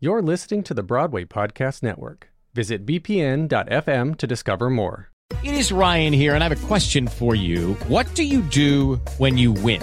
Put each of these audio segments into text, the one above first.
You're listening to the Broadway Podcast Network. Visit bpn.fm to discover more. It is Ryan here, and I have a question for you. What do you do when you win?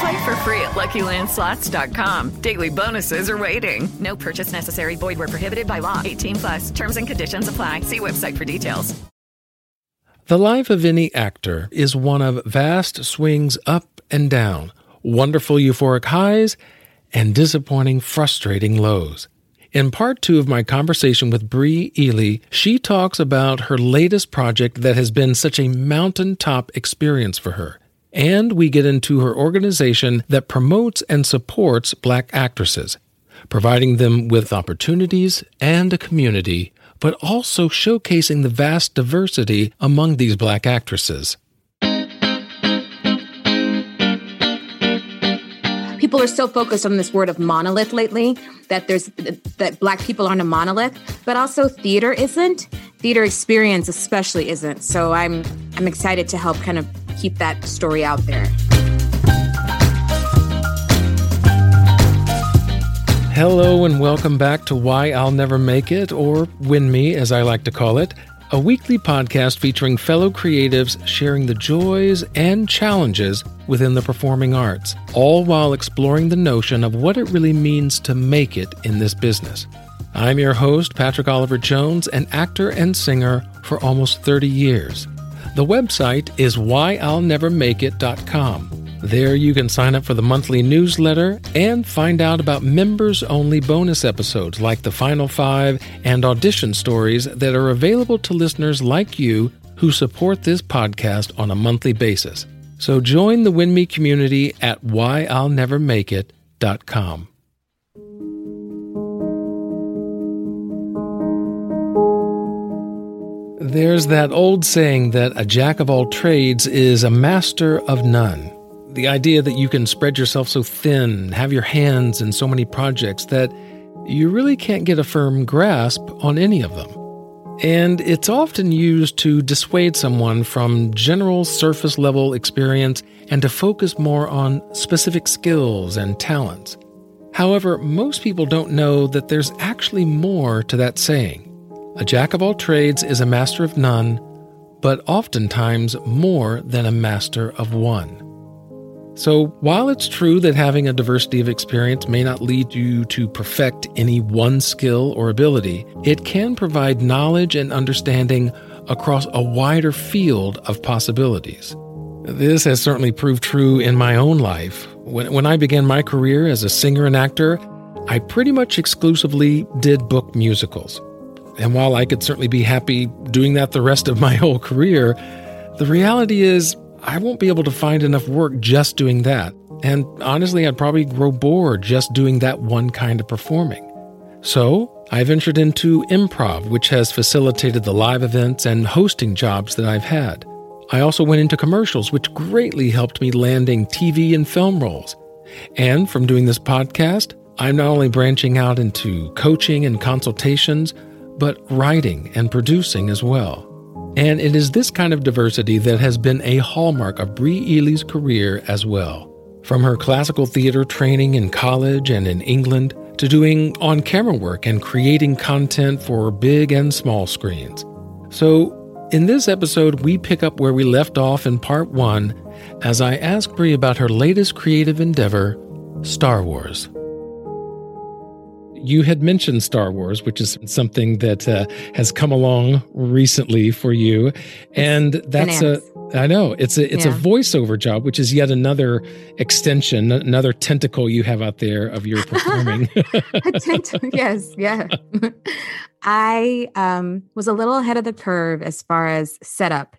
Play for free at LuckyLandSlots.com. Daily bonuses are waiting. No purchase necessary. Void where prohibited by law. 18 plus. Terms and conditions apply. See website for details. The life of any actor is one of vast swings up and down, wonderful euphoric highs, and disappointing, frustrating lows. In part two of my conversation with Brie Eley, she talks about her latest project that has been such a mountaintop experience for her. And we get into her organization that promotes and supports black actresses, providing them with opportunities and a community, but also showcasing the vast diversity among these black actresses. People are so focused on this word of monolith lately that there's that black people aren't a monolith but also theater isn't. Theater experience especially isn't. So i'm i'm excited to help kind of keep that story out there. Hello and welcome back to Why I'll Never Make It, or WINMI as I like to call it, a weekly podcast featuring fellow creatives sharing the joys and challenges within the performing arts, all while exploring the notion of what it really means to make it in this business. I'm your host, Patrick Oliver Jones, an actor and singer for almost 30 years. The website is whyillnevermakeit.com. There you can sign up for the monthly newsletter and find out about members only bonus episodes like the Final Five and audition stories that are available to listeners like you who support this podcast on a monthly basis. So join the WINMI community at whyillnevermakeit.com. There's that old saying that a jack of all trades is a master of none. The idea that you can spread yourself so thin, have your hands in so many projects that you really can't get a firm grasp on any of them. And it's often used to dissuade someone from general surface level experience and to focus more on specific skills and talents. However, most people don't know that there's actually more to that saying. A jack of all trades is a master of none, but oftentimes more than a master of one. So, while it's true that having a diversity of experience may not lead you to perfect any one skill or ability, it can provide knowledge and understanding across a wider field of possibilities. This has certainly proved true in my own life. When, when I began my career as a singer and actor, I pretty much exclusively did book musicals. And while I could certainly be happy doing that the rest of my whole career, the reality is I won't be able to find enough work just doing that. And honestly, I'd probably grow bored just doing that one kind of performing. So, I ventured into improv, which has facilitated the live events and hosting jobs that I've had. I also went into commercials, which greatly helped me landing TV and film roles. And from doing this podcast, I'm not only branching out into coaching and consultations, but writing and producing as well. And it is this kind of diversity that has been a hallmark of Brie Eley's career as well. From her classical theater training in college and in England to doing on camera work and creating content for big and small screens. So, in this episode, we pick up where we left off in part one as I ask Brie about her latest creative endeavor, Star Wars. You had mentioned Star Wars, which is something that uh, has come along recently for you, and that's Bananas. a I know it's a it's Yeah. a voiceover job, which is yet another extension, another tentacle you have out there of your performing. yes, yeah. I um, was a little ahead of the curve as far as setup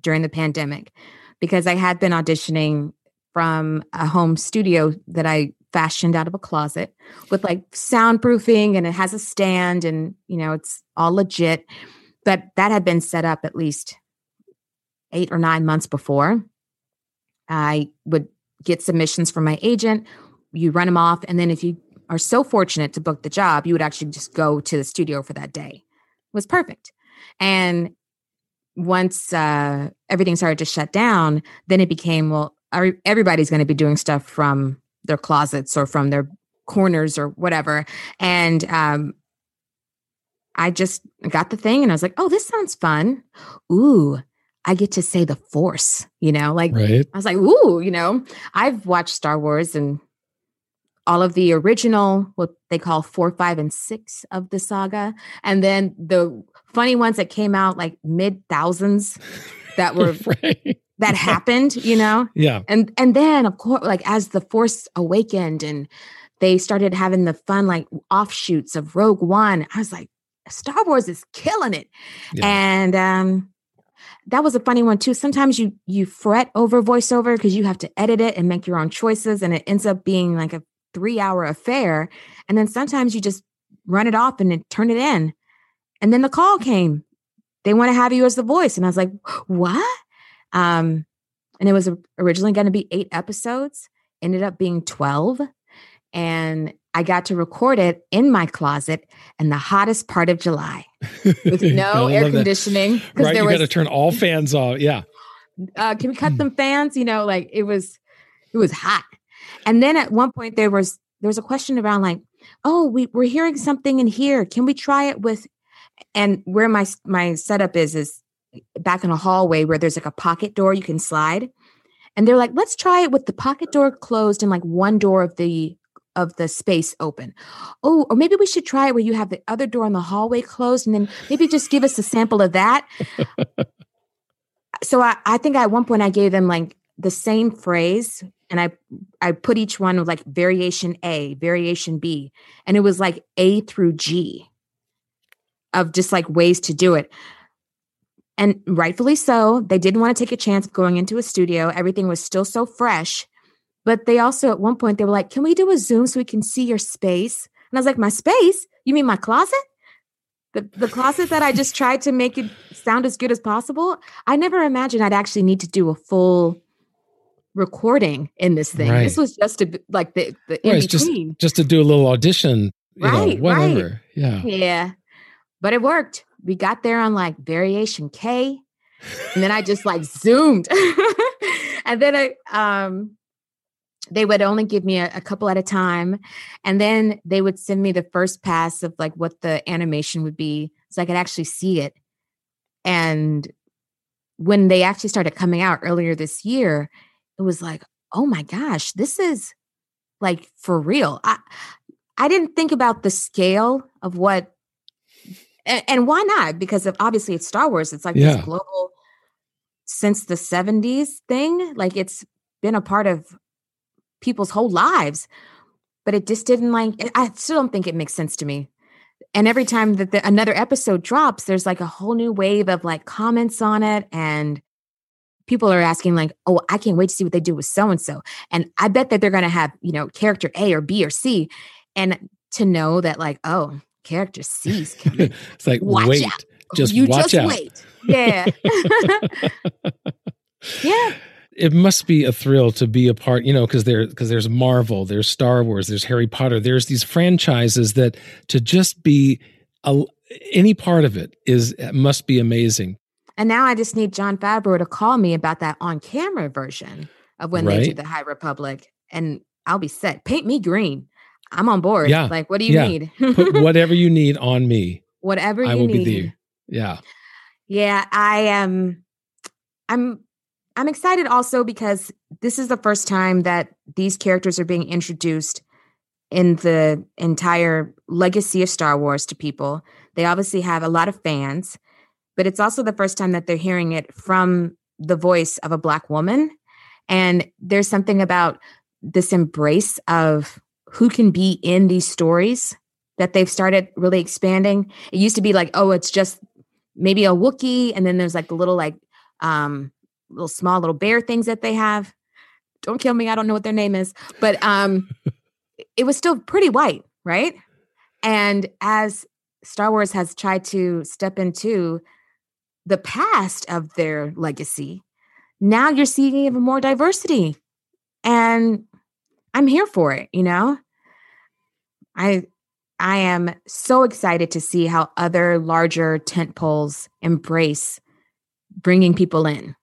during the pandemic because I had been auditioning from a home studio that I fashioned out of a closet with like soundproofing and it has a stand and you know it's all legit. But that had been set up at least eight or nine months before. I would get submissions from my agent. You run them off, and then if you are so fortunate to book the job, you would actually just go to the studio for that day. It was perfect. And once uh, everything started to shut down, then it became well, everybody's going to be doing stuff from their closets or from their corners or whatever. And um, I just got the thing and I was like, oh, this sounds fun. Ooh, I get to say the force, you know, like right? I was like, ooh, you know, I've watched Star Wars and all of the original, what they call four, five, and six of the saga. And then the funny ones that came out like mid thousands that were right. That happened, you know? Yeah. And and then of course, like as the force awakened and they started having the fun like offshoots of Rogue One, I was like, Star Wars is killing it. Yeah. And um that was a funny one too. Sometimes you you fret over voiceover because you have to edit it and make your own choices, and it ends up being like a three hour affair. And then sometimes you just run it off and then turn it in. And then the call came. They want to have you as the voice, and I was like, what? Um, and it was originally going to be eight episodes. Ended up being twelve, and I got to record it in my closet in the hottest part of July with no air conditioning because Right. there You was got to turn all fans off. Yeah. uh, can we cut them fans? You know, like it was, it was hot. And then at one point there was there was a question around like, oh, we we're hearing something in here. Can we try it with? And where my my setup is is back in a hallway where there's like a pocket door you can slide. And they're like, let's try it with the pocket door closed and like one door of the of the space open. Oh, or maybe we should try it where you have the other door in the hallway closed and then maybe just give us a sample of that so I, I think at one point I gave them like the same phrase and I I put each one with like variation A, variation B, and it was like A through G of just like ways to do it. And rightfully so, they didn't want to take a chance of going into a studio. Everything was still so fresh. But they also at one point they were like, "Can we do a Zoom so we can see your space?" And I was like, "My space? You mean my closet?" the, the closet that I just tried to make it sound as good as possible. I never imagined I'd actually need to do a full recording in this thing. This was just a, like the, the in Right, just between. just to do a little audition, you know, Right, right. whatever. Yeah. Yeah. But it worked. We got there on like variation K. And then I just like zoomed. and then I um they would only give me a, a couple at a time. And then they would send me the first pass of like what the animation would be so I could actually see it. And when they actually started coming out earlier this year, it was like, oh my gosh, this is like for real. I I didn't think about the scale of what and, and why not? Because of, obviously it's Star Wars. It's like Yeah. this global since the 70s thing. Like it's been a part of people's whole lives. But it just didn't like I still don't think it makes sense to me. And every time that the, another episode drops, there's like a whole new wave of like comments on it and people are asking like, "Oh, I can't wait to see what they do with so and so." And I bet that they're going to have, you know, character A or B or C and to know that like, "Oh, character C's coming. it's like Watch wait, out. just you watch just out. wait." Yeah. yeah. It must be a thrill to be a part, you know, because there because there's Marvel, there's Star Wars, there's Harry Potter, there's these franchises that to just be a, any part of it is must be amazing. And now I just need Jon Favreau to call me about that on camera version of when they do the High Republic, and I'll be set. Paint me green. I'm on board. Yeah. Like, what do you Yeah. need? Put whatever you need on me. Whatever you I will need. be there. Yeah. Yeah, I am. I'm. I'm excited also because this is the first time that these characters are being introduced in the entire legacy of Star Wars to people. They obviously have a lot of fans, but it's also the first time that they're hearing it from the voice of a black woman and there's something about this embrace of who can be in these stories that they've started really expanding. It used to be like oh it's just maybe a wookie and then there's like the little like um little small little bear things that they have. Don't kill me i don't know what their name is. But um it was still pretty white right? And as star wars has tried to step into the past of their legacy now you're seeing even more diversity. And i'm here for it you know? I i am so excited to see how other larger tent poles embrace bringing people in.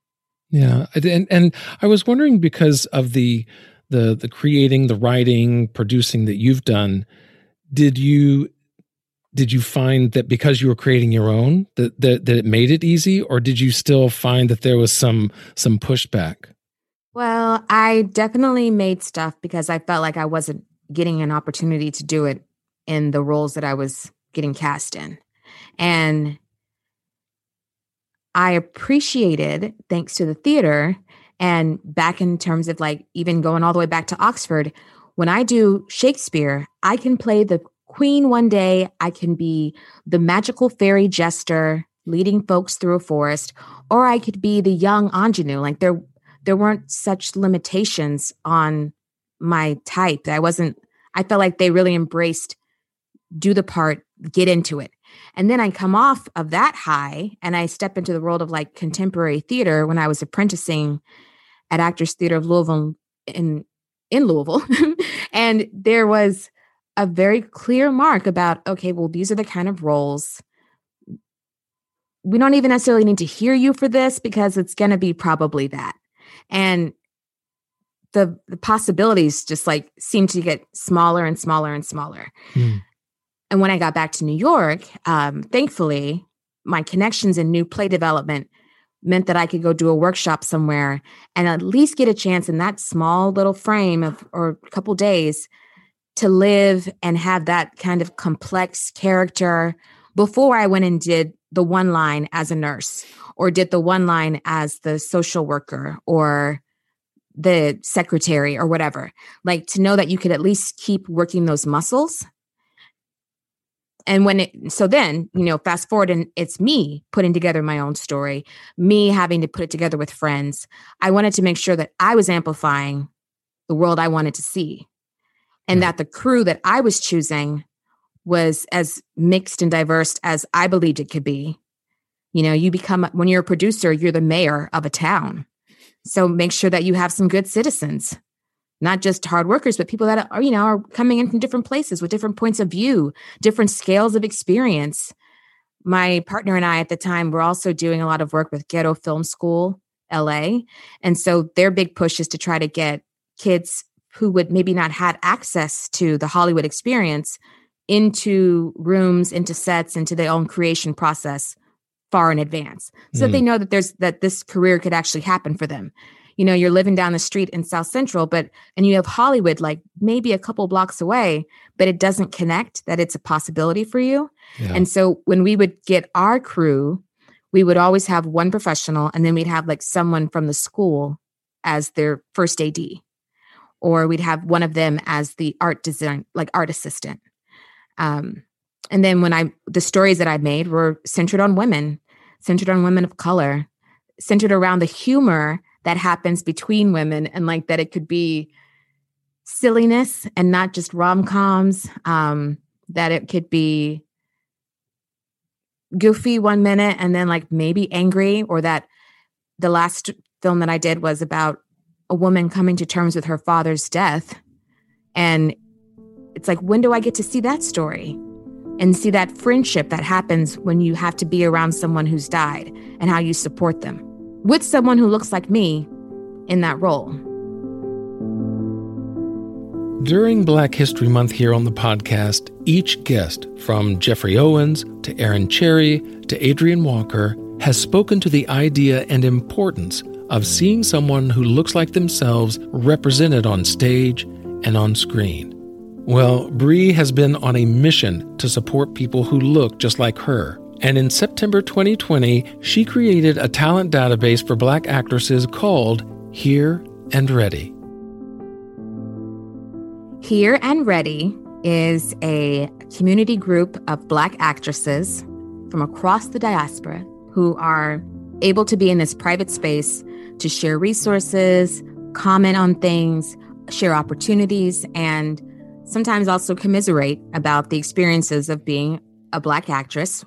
Yeah and and i was wondering because of the the the creating the writing producing that you've done did you did you find that because you were creating your own that, that that it made it easy or did you still find that there was some some pushback well i definitely made stuff because i felt like i wasn't getting an opportunity to do it in the roles that i was getting cast in and i appreciated thanks to the theater and back in terms of like even going all the way back to oxford when i do shakespeare i can play the queen one day, I can be the magical fairy jester leading folks through a forest, or I could be the young ingenue. Like there, there weren't such limitations on my type. I wasn't. I felt like they really embraced do the part, get into it. And then I come off of that high and I step into the world of like contemporary theater when I was apprenticing at Actors Theater of Louisville in in Louisville. and there was a very clear mark about okay well these are the kind of roles we don't even necessarily need to hear you for this because it's going to be probably that and the the possibilities just like seem to get smaller and smaller and smaller mm. and when i got back to new york um, thankfully my connections in new play development meant that i could go do a workshop somewhere and at least get a chance in that small little frame of or a couple days to live and have that kind of complex character before I went and did the one line as a nurse or did the one line as the social worker or the secretary or whatever. Like to know that you could at least keep working those muscles. And when it, so then, you know, fast forward and it's me putting together my own story, me having to put it together with friends. I wanted to make sure that I was amplifying the world I wanted to see and that the crew that I was choosing was as mixed and diverse as I believed it could be. You know, you become, when you're a producer, you're the mayor of a town. So make sure that you have some good citizens, not just hard workers, but people that are, you know, are coming in from different places with different points of view, different scales of experience. My partner and I at the time were also doing a lot of work with Ghetto Film School, LA. And so their big push is to try to get kids who would maybe not had access to the Hollywood experience into rooms, into sets, into their own creation process far in advance. So mm. they know that there's that this career could actually happen for them. You know, you're living down the street in South Central, but and you have Hollywood like maybe a couple blocks away, but it doesn't connect that it's a possibility for you. Yeah. And so when we would get our crew, we would always have one professional and then we'd have like someone from the school as their first AD or we'd have one of them as the art design, like art assistant. Um, and then when I, the stories that I made were centered on women, centered on women of color, centered around the humor that happens between women and like that it could be silliness and not just rom coms, um, that it could be goofy one minute and then like maybe angry, or that the last film that I did was about a woman coming to terms with her father's death. And it's like, when do I get to see that story? And see that friendship that happens when you have to be around someone who's died and how you support them with someone who looks like me in that role. During Black History Month here on the podcast, each guest, from Jeffrey Owens to Aaron Cherry to Adrian Walker, has spoken to the idea and importance of seeing someone who looks like themselves represented on stage and on screen. Well, Brie has been on a mission to support people who look just like her And in September 2020, she created a talent database for black actresses called Here and Ready. Here and Ready is a community group of Black actresses from across the diaspora who are able to be in this private space to share resources, comment on things, share opportunities, and sometimes also commiserate about the experiences of being a Black actress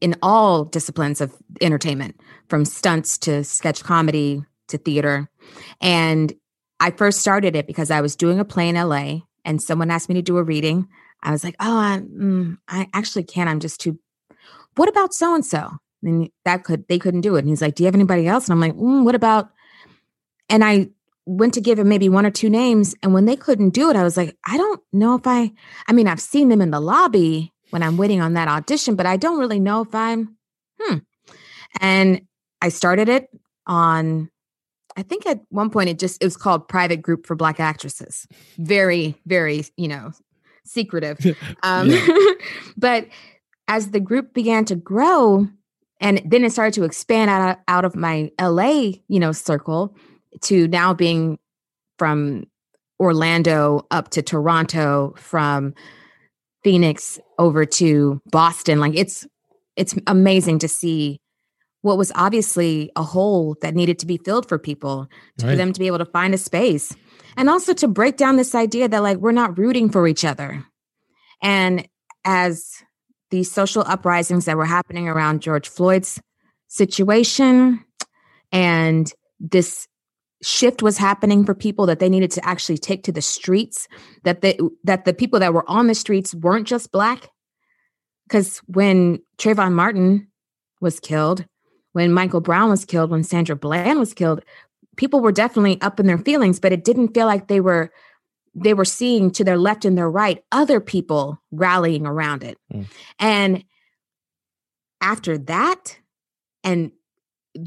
in all disciplines of entertainment, from stunts to sketch comedy to theater. And I first started it because I was doing a play in LA and someone asked me to do a reading. I was like, oh, I, mm, I actually can't. I'm just too. What about so and so? And that could they couldn't do it. And he's like, do you have anybody else? And I'm like, mm, what about? And I went to give him maybe one or two names, and when they couldn't do it, I was like, I don't know if I. I mean, I've seen them in the lobby when I'm waiting on that audition, but I don't really know if I'm. Hmm. And I started it on I think at one point it just it was called Private Group for Black Actresses. Very, very, you know, secretive. Um, but as the group began to grow, and then it started to expand out out of my LA, you know, circle to now being from Orlando up to Toronto, from Phoenix over to Boston. Like it's it's amazing to see what was obviously a hole that needed to be filled for people right. for them to be able to find a space and also to break down this idea that like we're not rooting for each other and as these social uprisings that were happening around george floyd's situation and this shift was happening for people that they needed to actually take to the streets that they that the people that were on the streets weren't just black because when Trayvon Martin was killed when Michael Brown was killed, when Sandra Bland was killed, people were definitely up in their feelings, but it didn't feel like they were they were seeing to their left and their right other people rallying around it. Mm. And after that, and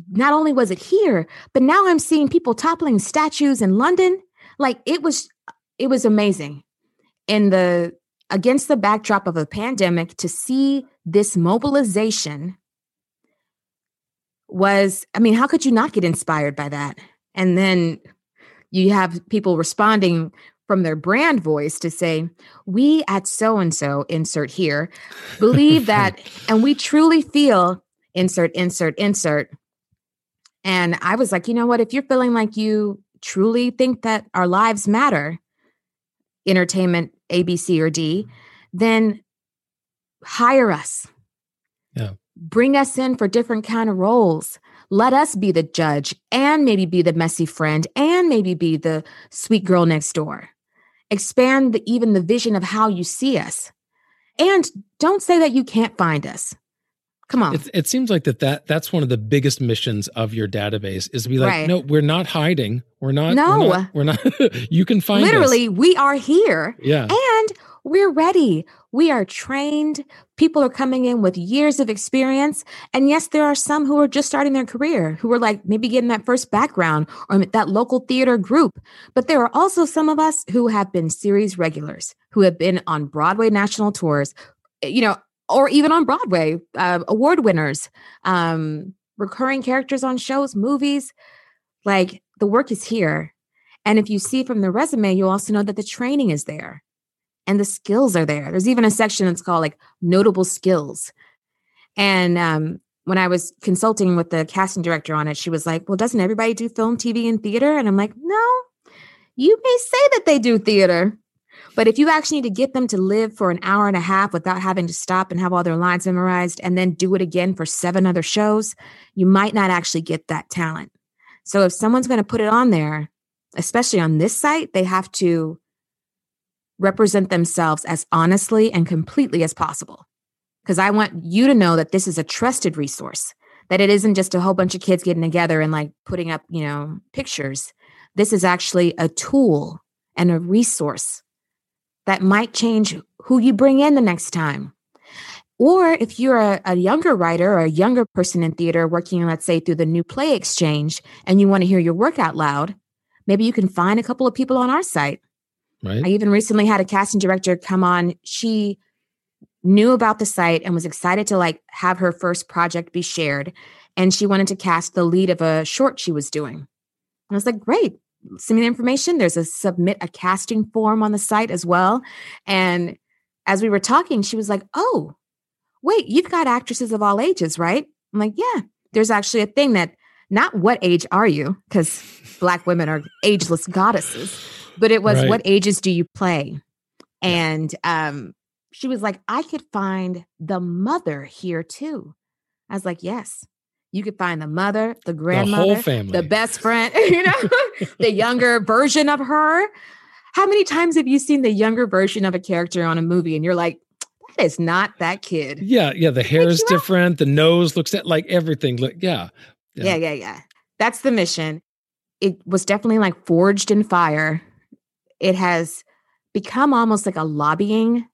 not only was it here, but now I'm seeing people toppling statues in London. Like it was it was amazing. In the against the backdrop of a pandemic to see this mobilization was I mean, how could you not get inspired by that? And then you have people responding from their brand voice to say, We at so and so, insert here, believe that, and we truly feel, insert, insert, insert. And I was like, you know what? If you're feeling like you truly think that our lives matter, entertainment, A, B, C, or D, then hire us. Yeah. Bring us in for different kind of roles. Let us be the judge and maybe be the messy friend and maybe be the sweet girl next door. Expand the, even the vision of how you see us. And don't say that you can't find us come on it, it seems like that, that that's one of the biggest missions of your database is to be like right. no we're not hiding we're not no we're not, we're not you can find literally us. we are here yeah and we're ready. We are trained. People are coming in with years of experience. And yes, there are some who are just starting their career, who are like maybe getting that first background or that local theater group. But there are also some of us who have been series regulars, who have been on Broadway national tours, you know, or even on Broadway, uh, award winners, um, recurring characters on shows, movies. Like the work is here. And if you see from the resume, you'll also know that the training is there and the skills are there. There's even a section that's called like notable skills. And um, when I was consulting with the casting director on it, she was like, Well, doesn't everybody do film, TV, and theater? And I'm like, No, you may say that they do theater. But if you actually need to get them to live for an hour and a half without having to stop and have all their lines memorized and then do it again for seven other shows, you might not actually get that talent. So if someone's going to put it on there, especially on this site, they have to represent themselves as honestly and completely as possible. Because I want you to know that this is a trusted resource, that it isn't just a whole bunch of kids getting together and like putting up, you know, pictures. This is actually a tool and a resource that might change who you bring in the next time. Or if you're a, a, younger writer or a younger person in theater working, let's say, through the new play exchange, and you want to hear your work out loud, maybe you can find a couple of people on our site Right. I even recently had a casting director come on. She knew about the site and was excited to like have her first project be shared and she wanted to cast the lead of a short she was doing i was like great send me the information. There's a submit a casting form on the site as well. And as we were talking she was like oh wait you've got actresses of all ages right? I'm like yeah there's actually a thing that not what age are you because black women are ageless goddesses but it was Right. what ages do you play? And um she was like i could find the mother here too. I was like yes you could find the mother the grandmother family. the best friend you know the younger version of her how many times have you seen the younger version of a character on a movie and you're like that is not that kid Yeah, yeah. The hair is out. different. The nose looks at like everything. Look, yeah, yeah yeah yeah that's the mission it was definitely like forged in fire it has become almost like a lobbying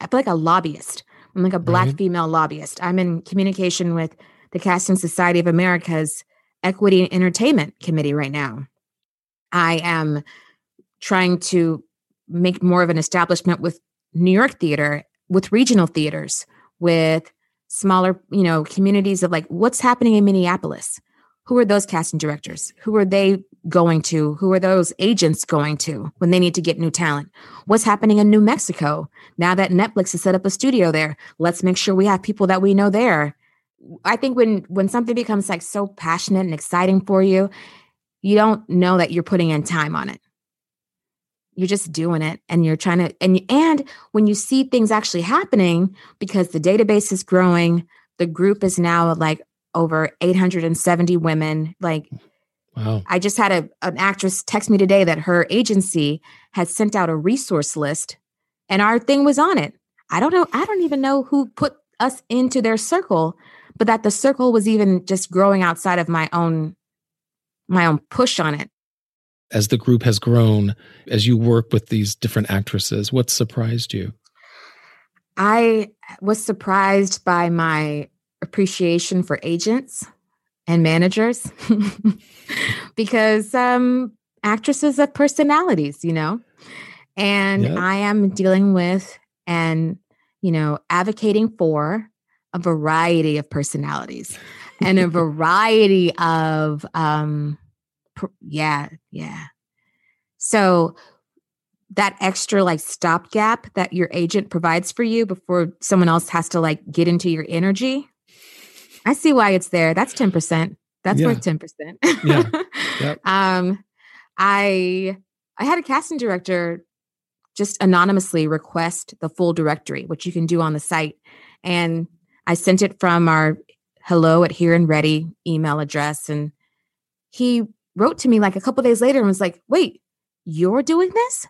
i feel like a lobbyist i'm like a black Right. female lobbyist i'm in communication with the casting society of america's equity and entertainment committee right now. I am trying to make more of an establishment with new york theater with regional theaters with smaller you know communities of like what's happening in minneapolis? Who are those casting directors? Who are they going to? Who are those agents going to when they need to get new talent? What's happening in new mexico? Now that netflix has set up a studio there let's make sure we have people that we know there i think when when something becomes like so passionate and exciting for you you don't know that you're putting in time on it you're just doing it and you're trying to and and when you see things actually happening because the database is growing the group is now like over 870 women like wow. i just had a, an actress text me today that her agency had sent out a resource list and our thing was on it i don't know i don't even know who put us into their circle but that the circle was even just growing outside of my own my own push on it As the group has grown, as you work with these different actresses, what surprised you? I was surprised by my appreciation for agents and managers because um, actresses have personalities, you know, and Yep. I am dealing with and, you know, advocating for a variety of personalities and a variety of, um, yeah, yeah. So, that extra like stopgap that your agent provides for you before someone else has to like get into your energy. I see why it's there. That's 10%. That's Yeah. worth 10%. Yeah. Yep. um I I had a casting director just anonymously request the full directory, which you can do on the site. And I sent it from our hello at here and ready email address. And he wrote to me like a couple days later and was like, wait, you're doing this?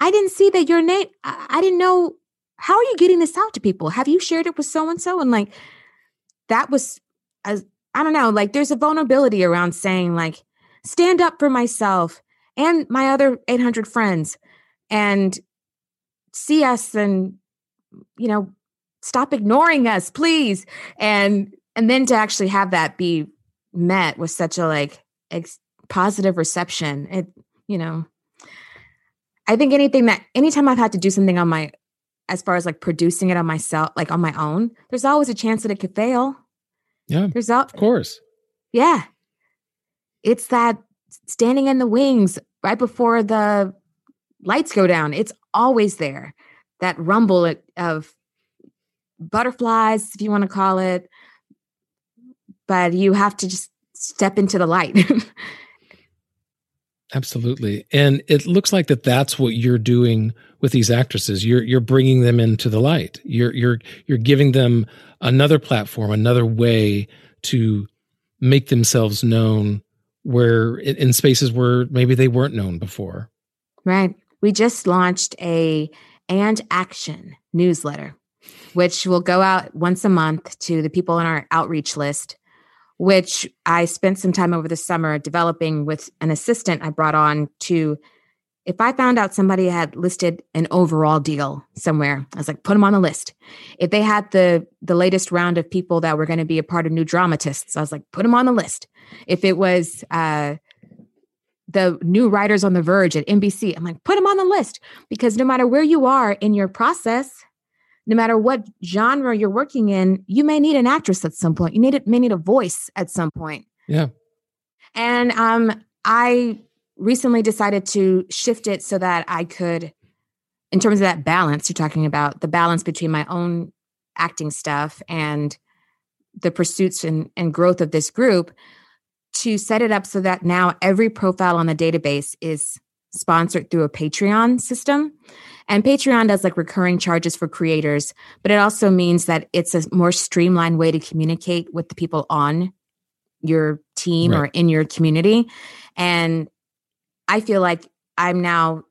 I didn't see that your name. I, I didn't know. How are you getting this out to people? Have you shared it with so and so? And like, that was, as I don't know, like, there's a vulnerability around saying, like, stand up for myself and my other 800 friends and see us and, you know, stop ignoring us, please. And, and then to actually have that be met with such a like ex- positive reception, it, you know, I think anything that anytime I've had to do something on my as far as like producing it on myself, like on my own, there's always a chance that it could fail. Yeah, There's all of course. yeah. It's that standing in the wings right before the lights go down. It's always there. That rumble of butterflies, if you want to call it. But you have to just step into the light. Absolutely. And it looks like that that's what you're doing with these actresses. You're you're bringing them into the light. You're you're you're giving them another platform, another way to make themselves known where in, in spaces where maybe they weren't known before. Right. We just launched a and action newsletter, which will go out once a month to the people on our outreach list, which I spent some time over the summer developing with an assistant I brought on to if I found out somebody had listed an overall deal somewhere, I was like, put them on the list. If they had the the latest round of people that were going to be a part of New Dramatists, I was like, put them on the list. If it was uh, the new writers on the verge at NBC, I'm like, put them on the list because no matter where you are in your process, no matter what genre you're working in, you may need an actress at some point. You need it may need a voice at some point. Yeah. And um, I recently decided to shift it so that I could, in terms of that balance you're talking about, the balance between my own acting stuff and the pursuits and, and growth of this group, to set it up so that now every profile on the database is sponsored through a Patreon system. And Patreon does like recurring charges for creators, but it also means that it's a more streamlined way to communicate with the people on your team right. or in your community. And I feel like I'm now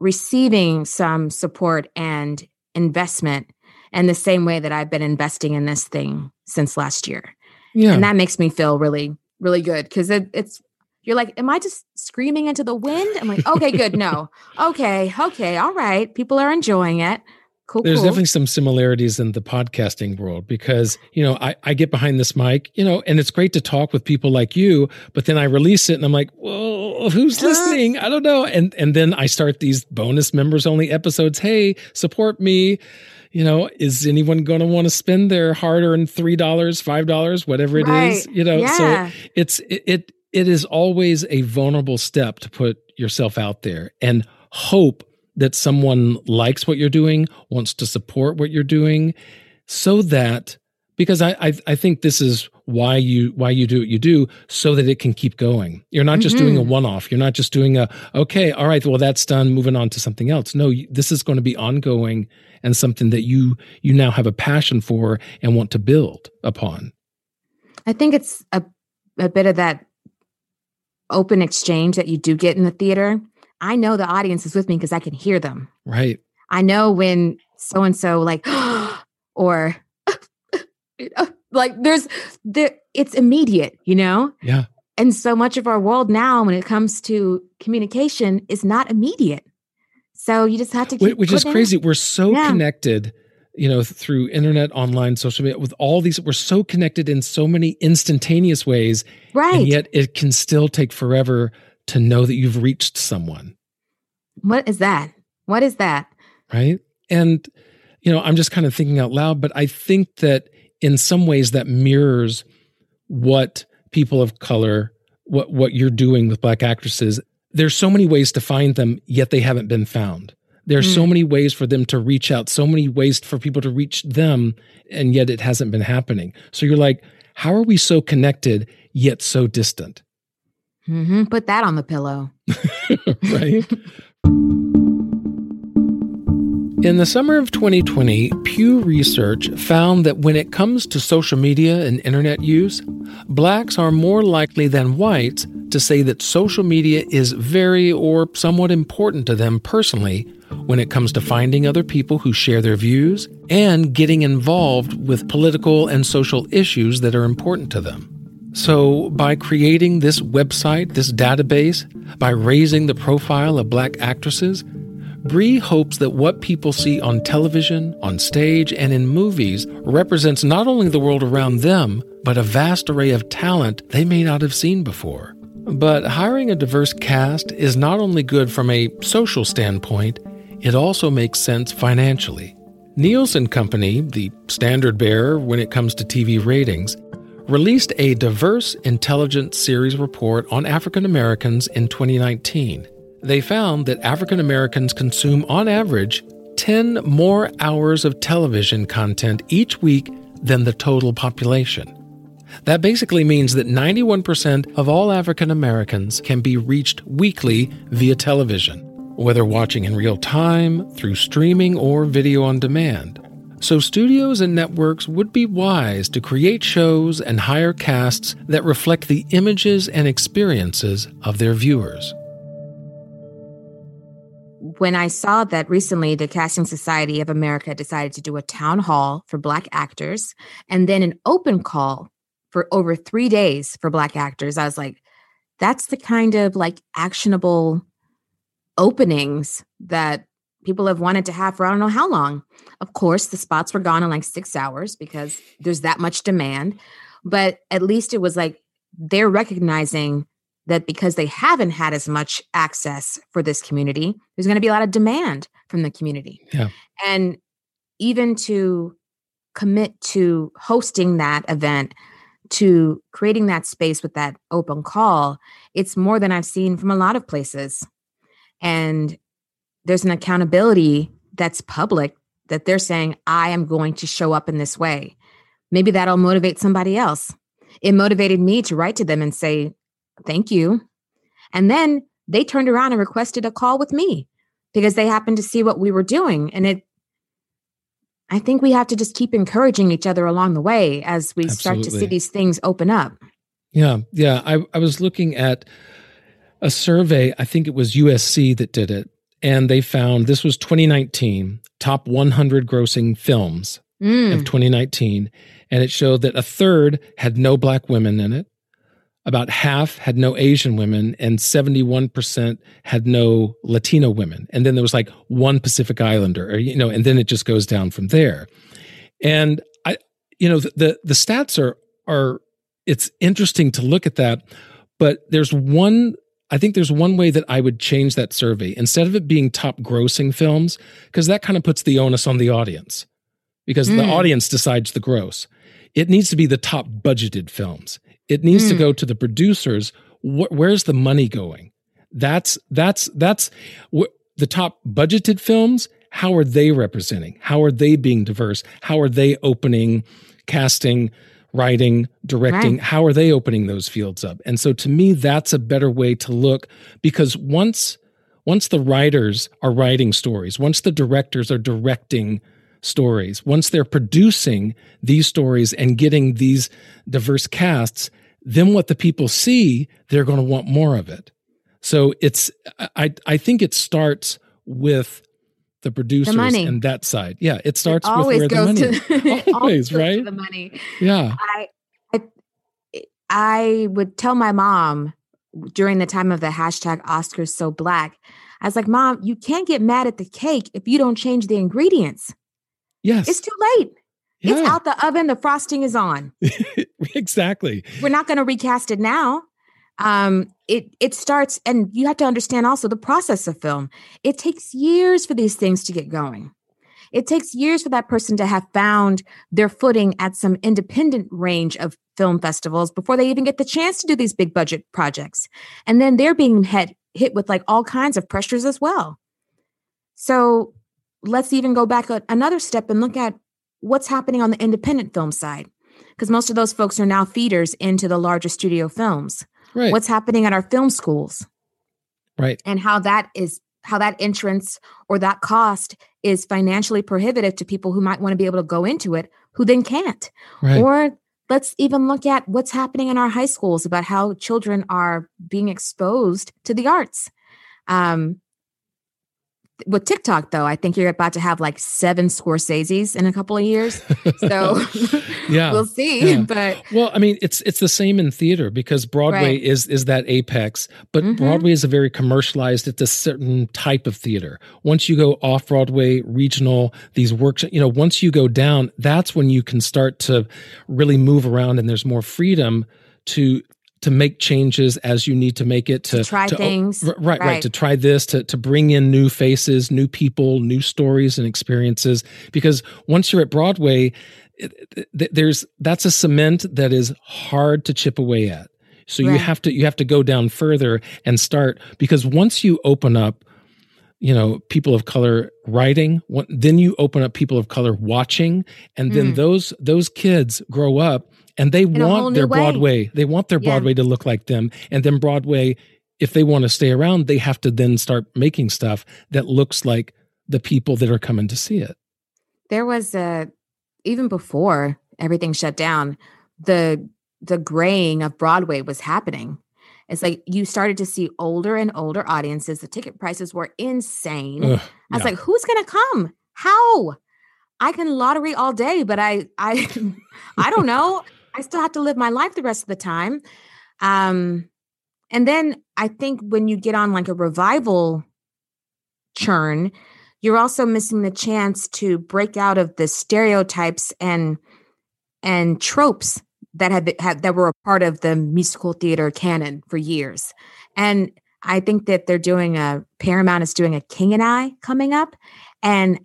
receiving some support and investment in the same way that I've been investing in this thing since last year. Yeah. And that makes me feel really, really good because it, it's, you're like, am I just screaming into the wind? I'm like, okay, good. No. Okay. Okay. All right. People are enjoying it. Cool, There's cool. definitely some similarities in the podcasting world because, you know, I, I get behind this mic, you know, and it's great to talk with people like you, but then I release it and I'm like, well, who's listening? I don't know. And and then I start these bonus members only episodes. Hey, support me. You know, is anyone going to want to spend their hard earned $3, $5, whatever it right. is? You know, yeah. so it's it, it it is always a vulnerable step to put yourself out there and hope that someone likes what you're doing, wants to support what you're doing, so that because I, I, I think this is why you why you do what you do so that it can keep going. You're not just mm-hmm. doing a mm-hmm. one off. You're not just doing a okay, all right, well that's done, moving on to something else. No, this is going to be ongoing and something that you you now have a passion for and want to build upon. I think it's a a bit of that open exchange that you do get in the theater I know the audience is with me because I can hear them. Right. I know when so and so like or like there's there it's immediate, you know? Yeah. And so much of our world now when it comes to communication is not immediate. So you just have to keep Which is crazy. We're so yeah. connected, you know, through internet, online, social media, with all these, we're so connected in so many instantaneous ways. Right. And yet it can still take forever to know that you've reached someone. What is that? What is that? Right. And, you know, I'm just kind of thinking out loud, but I think that in some ways that mirrors what people of color, what, what you're doing with Black actresses. There's so many ways to find them, yet they haven't been found. There are mm. so many ways for them to reach out, so many ways for people to reach them, and yet it hasn't been happening. So you're like, how are we so connected, yet so distant? Mm-hmm. Put that on the pillow. right. In the summer of 2020, Pew Research found that when it comes to social media and internet use, blacks are more likely than whites to say that social media is very or somewhat important to them personally when it comes to finding other people who share their views and getting involved with political and social issues that are important to them. So, by creating this website, this database, by raising the profile of black actresses, Brie hopes that what people see on television, on stage, and in movies represents not only the world around them, but a vast array of talent they may not have seen before. But hiring a diverse cast is not only good from a social standpoint, it also makes sense financially. Nielsen Company, the standard bearer when it comes to TV ratings, released a diverse intelligence series report on African Americans in 2019. They found that African Americans consume, on average, 10 more hours of television content each week than the total population. That basically means that 91% of all African Americans can be reached weekly via television, whether watching in real time, through streaming, or video on demand. So, studios and networks would be wise to create shows and hire casts that reflect the images and experiences of their viewers. When I saw that recently the Casting Society of America decided to do a town hall for Black actors and then an open call for over three days for Black actors, I was like, that's the kind of like actionable openings that people have wanted to have for I don't know how long. Of course, the spots were gone in like six hours because there's that much demand. But at least it was like they're recognizing that because they haven't had as much access for this community, there's going to be a lot of demand from the community. Yeah. And even to commit to hosting that event to creating that space with that open call it's more than i've seen from a lot of places and there's an accountability that's public that they're saying i am going to show up in this way. Maybe that'll motivate somebody else. It motivated me to write to them and say thank you. And then they turned around and requested a call with me because they happened to see what we were doing. And it I think we have to just keep encouraging each other along the way as we start to see these things open up. Yeah, yeah. I, I was looking at a survey, I think it was USC that did it, and they found this was 2019, top 100 grossing films Mm. of 2019, and it showed that a third had no black women in it, about half had no Asian women, and 71% had no Latino women. And then there was like one Pacific Islander, or, you know, and then it just goes down from there. And I, you know, the, the, the stats are, are, it's interesting to look at that, but there's one I think there's one way that I would change that survey instead of it being top grossing films, because that kind of puts the onus on the audience, because the Mm. audience decides the gross. It needs to be the top budgeted films. It needs to Mm. go to the producers. Wh- where's the money going? That's that's that's wh- the top budgeted films. How are they representing? How are they being diverse? How are they opening, casting, writing, directing? Right. How are they opening those fields up? And so to me, that's a better way to look because once once the writers are writing stories, once the directors are directing stories, once they're producing these stories and getting these diverse casts, then what the people see, they're going to want more of it. So it's I I think it starts with the producers money. and that side. Yeah, it starts It with always where the goes money. to always, goes right? the money. Yeah. I, I I would tell my mom during the time of the hashtag Oscars so black. I was like, Mom, you can't get mad at the cake if you don't change the ingredients. Yes. It's too late. It's out the oven. The frosting is on. exactly. We're not going to recast it now. Um, it it starts, and you have to understand also the process of film. It takes years for these things to get going. It takes years for that person to have found their footing at some independent range of film festivals before they even get the chance to do these big budget projects. And then they're being hit, hit with like all kinds of pressures as well. So let's even go back a, another step and look at what's happening on the independent film side. Because most of those folks are now feeders into the larger studio films. Right. What's happening at our film schools? right. and how that is how that entrance or that cost is financially prohibitive to people who might want to be able to go into it who then can't Right. or let's even look at what's happening in our high schools about how children are being exposed to the arts um with TikTok though, I think you're about to have like seven Scorseses in a couple of years. So Yeah. we'll see. Yeah. But Well, I mean, it's it's the same in theater because Broadway Right. is is that apex, but Mhm. Broadway is a very commercialized. It's a certain type of theater. Once you go off Broadway, regional, these works, you know, once you go down, that's when you can start to really move around, and there's more freedom to to make changes as you need to make it to, To try o- things. right, right Right. to try this to to bring in new faces new people new stories and experiences because once you're at broadway it- it- there's that's a cement that is hard to chip away at so you have to you have to go down further and start because once you open up you know people of color writing then you open up people of color watching and then Mm. those those kids grow up and they whole want their way. broadway. They want their Yeah. broadway to look like them. And then broadway if they want to stay around they have to then start making stuff that looks like the people that are coming to see it. There was a even before everything shut down the the graying of broadway was happening. It's like you started to see older and older audiences. The ticket prices were insane. Ugh, i was yeah. like who's gonna come? How? I can lottery all day but i i i don't know i still have to live my life the rest of the time um and then i think when you get on like a revival churn you're also missing the chance to break out of the stereotypes and and tropes that have, have that were a part of the musical theater canon for years. And I think that they're doing a Paramount is doing a King and I coming up, and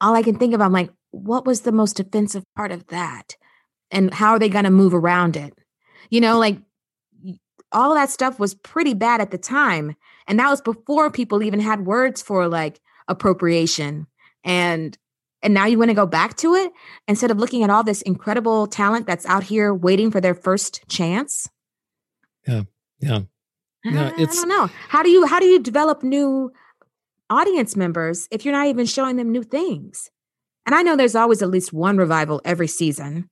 all I can think of, I'm like, what was the most offensive part of that? And how are they going to move around it? You know, like all that stuff was pretty bad at the time. And that was before people even had words for like appropriation and and now you want to go back to it? Instead of looking at all this incredible talent that's out here waiting for their first chance? Yeah yeah. Yeah it's i don't know. How do you how do you develop new audience members if you're not even showing them new things? And i know there's always at least one revival every season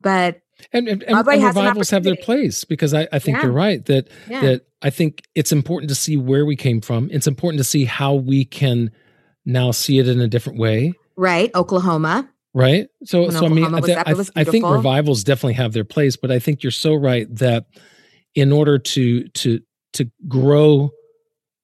but and, and, and, and revivals have their place because I, I think yeah. you're right that yeah. that I think it's important to see where we came from. It's important to see how we can now see it in a different way. Right, Oklahoma. Right. So, when so Oklahoma I mean, I, th- I, I think revivals definitely have their place, but I think you're so right that in order to to to grow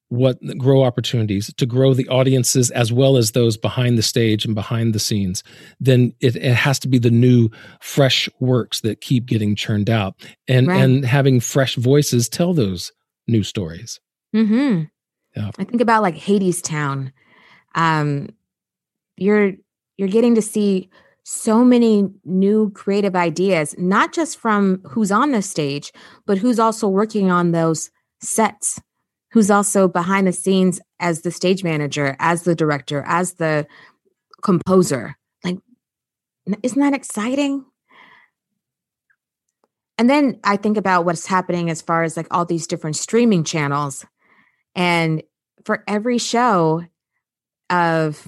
what grow opportunities to grow the audiences as well as those behind the stage and behind the scenes then it, it has to be the new fresh works that keep getting churned out. And right. and having fresh voices tell those new stories. Mm-hmm. yeah. I think about like hadestown um you're you're getting to see so many new creative ideas not just from who's on the stage but who's also working on those sets who's also behind the scenes as the stage manager, as the director, as the composer. Like, isn't that exciting? And then I think about what's happening as far as like all these different streaming channels. And for every show of,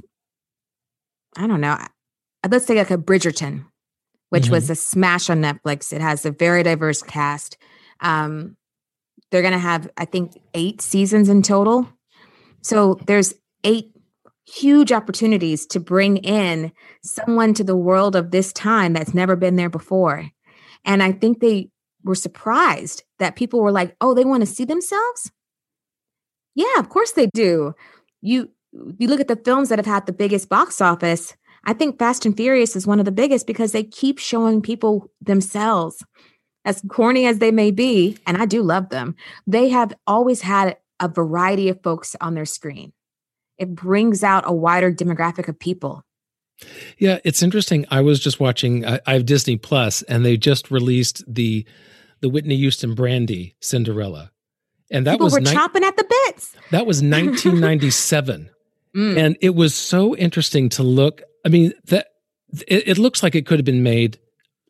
I don't know, let's say like a Bridgerton, which mm-hmm. was a smash on Netflix. It has a very diverse cast. Um, they're going to have, I think, eight seasons in total. So there's eight huge opportunities to bring in someone to the world of this time that's never been there before. And I think they were surprised that people were like, "Oh, they want to see themselves?" Yeah, of course they do. You you look at the films that have had the biggest box office. I think Fast and Furious is one of the biggest because they keep showing people themselves as corny as they may be, and I do love them, they have always had a variety of folks on their screen. It brings out a wider demographic of people. Yeah, it's interesting. I was just watching. I, I have Disney Plus, and they just released the the Whitney Houston Brandy Cinderella, and that people was were ni- chopping at the bits. That was 1997, mm. and it was so interesting to look. I mean, that it, it looks like it could have been made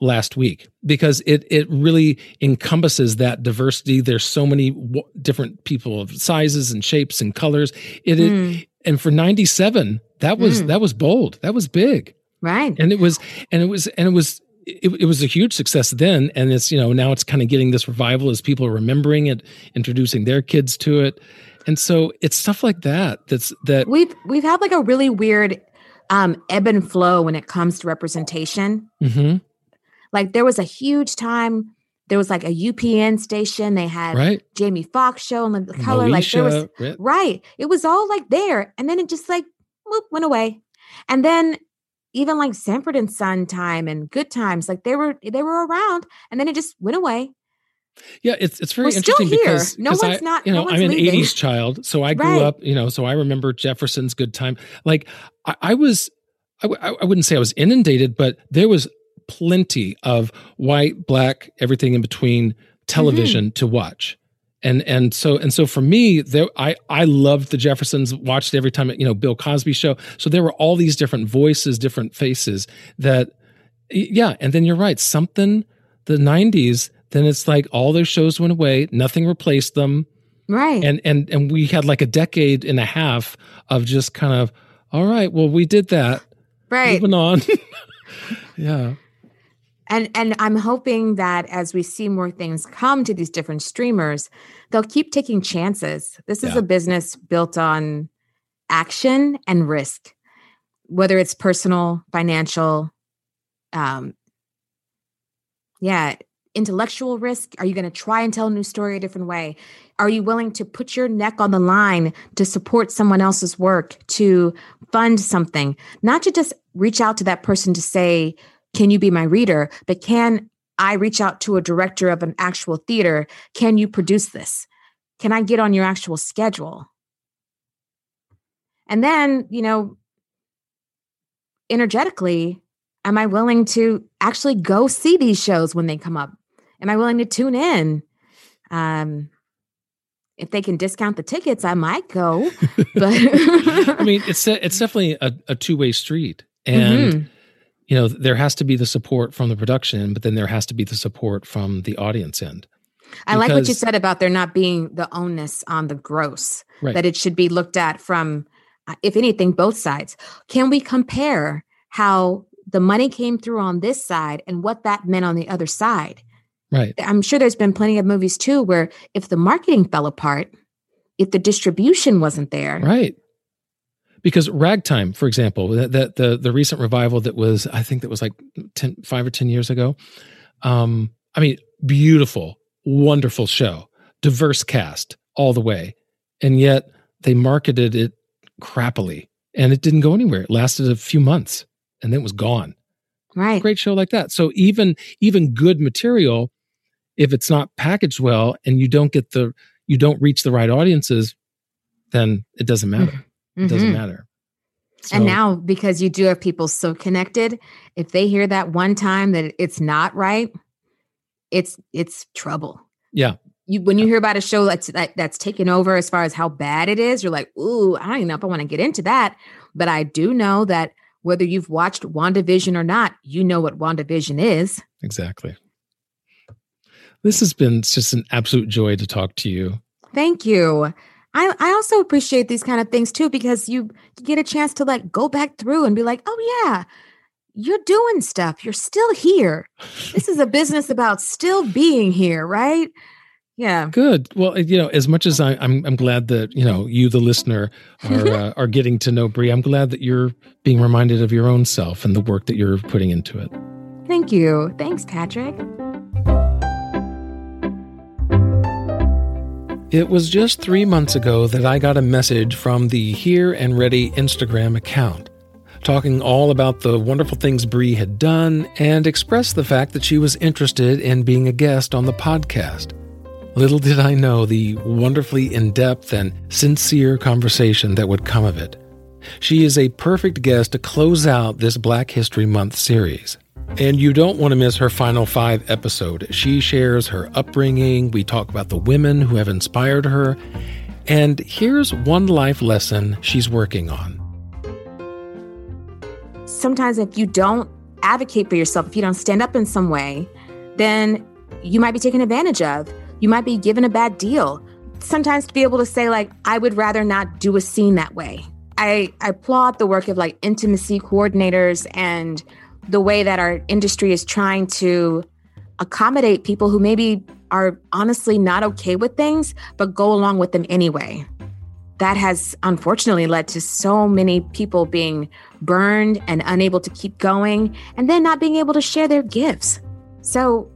last week because it it really encompasses that diversity. There's so many w- different people of sizes and shapes and colors. It, mm. it and for 97 that was mm. that was bold. That was big. Right. And it was and it was and it was it, it was a huge success then. And it's you know now it's kind of getting this revival as people are remembering it introducing their kids to it. And so it's stuff like that that's that we've we've had like a really weird um ebb and flow when it comes to representation. Mm-hmm like there was a huge time. There was like a UPN station. They had right. Jamie Foxx show and the color. Moesha, like there was right. right. It was all like there, and then it just like whoop, went away. And then even like Sanford and Son time and Good Times, like they were they were around, and then it just went away. Yeah, it's it's very We're interesting because no one's I, not. You know, no I'm an leaving. '80s child, so I grew right. up. You know, so I remember Jefferson's Good Time. Like I, I was, I, I wouldn't say I was inundated, but there was plenty of white, black, everything in between television mm-hmm. to watch. And and so and so for me, there I I loved the Jeffersons, watched every time you know Bill Cosby show. So there were all these different voices, different faces that yeah, and then you're right, something the 90s, then it's like all those shows went away, nothing replaced them. Right. And and and we had like a decade and a half of just kind of all right, well we did that. Right. Moving on. yeah and and i'm hoping that as we see more things come to these different streamers they'll keep taking chances. This is yeah. a business built on action and risk whether it's personal financial um yeah intellectual risk. Are you going to try and tell a new story a different way? Are you willing to put your neck on the line to support someone else's work to fund something? Not to just reach out to that person to say can you be my reader? But can I reach out to a director of an actual theater? Can you produce this? Can I get on your actual schedule? And then, you know, energetically, am I willing to actually go see these shows when they come up? Am I willing to tune in? Um, if they can discount the tickets, I might go. But I mean, it's it's definitely a, a two way street, and Mhm. You know there has to be the support from the production, but then there has to be the support from the audience end. I like what you said about there not being the onus on the gross, Right. that it should be looked at from, uh, if anything, both sides. Can we compare how the money came through on this side and what that meant on the other side? Right. I'm sure there's been plenty of movies too where if the marketing fell apart, if the distribution wasn't there, Right. Because Ragtime, for example, that, that the the recent revival that was, I think that was like 10, five or ten years ago. Um, I mean, beautiful, wonderful show, diverse cast all the way, and yet they marketed it crappily, and it didn't go anywhere. It lasted a few months, and then it was gone. right? Great show like that. So even even good material, if it's not packaged well and you don't get the you don't reach the right audiences, then it doesn't matter. It doesn't mm-hmm. matter. And now, because you do have people so connected, if they hear that one time that it's not right, it's it's trouble. yeah, You when you hear about a show that's that, that's taken over as far as how bad it is, you're like, ooh, I don't know if I want to get into that. But I do know that whether you've watched WandaVision or not, you know what WandaVision is. exactly. This has been just an absolute joy to talk to you. Thank you. I, I also appreciate these kind of things too because you, you get a chance to like go back through and be like, oh yeah, you're doing stuff. You're still here. This is a business about still being here, right? Yeah. Good. Well, you know, as much as I, I'm, I'm glad that you know you, the listener, are uh, are getting to know Brie. I'm glad that you're being reminded of your own self and the work that you're putting into it. Thank you. Thanks, Patrick. It was just three months ago that I got a message from the Here and Ready Instagram account, talking all about the wonderful things Brie had done and expressed the fact that she was interested in being a guest on the podcast. Little did I know the wonderfully in depth and sincere conversation that would come of it. She is a perfect guest to close out this Black History Month series. And you don't want to miss her final five episode. She shares her upbringing, we talk about the women who have inspired her, and here's one life lesson she's working on. Sometimes if you don't advocate for yourself, if you don't stand up in some way, then you might be taken advantage of. You might be given a bad deal. Sometimes to be able to say, like, I would rather not do a scene that way. I, I applaud the work of like intimacy coordinators and the way that our industry is trying to accommodate people who maybe are honestly not okay with things, but go along with them anyway. That has unfortunately led to so many people being burned and unable to keep going, and then not being able to share their gifts. So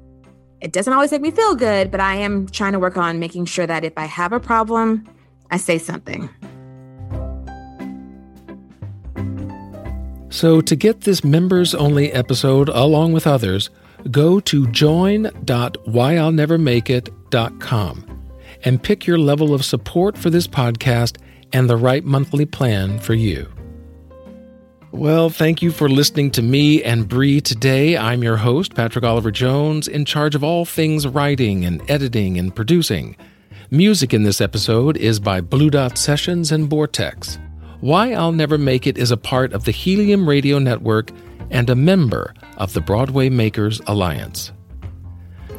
it doesn't always make me feel good, but I am trying to work on making sure that if I have a problem, I say something. So, to get this members only episode along with others, go to join.whyillnevermakeit.com and pick your level of support for this podcast and the right monthly plan for you. Well, thank you for listening to me and Brie today. I'm your host, Patrick Oliver Jones, in charge of all things writing and editing and producing. Music in this episode is by Blue Dot Sessions and Borrtex. Why I'll Never Make It is a part of the Helium Radio Network and a member of the Broadway Makers Alliance.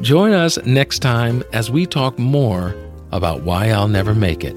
Join us next time as we talk more about why I'll never make it.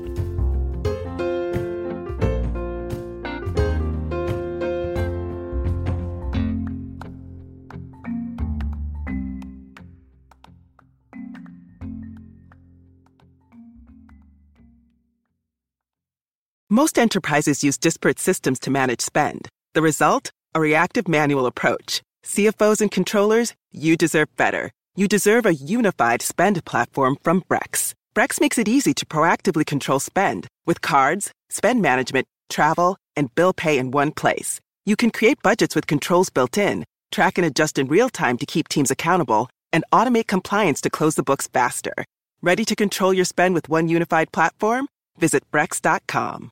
Most enterprises use disparate systems to manage spend. The result? A reactive manual approach. CFOs and controllers, you deserve better. You deserve a unified spend platform from Brex. Brex makes it easy to proactively control spend with cards, spend management, travel, and bill pay in one place. You can create budgets with controls built in, track and adjust in real time to keep teams accountable, and automate compliance to close the books faster. Ready to control your spend with one unified platform? Visit Brex.com.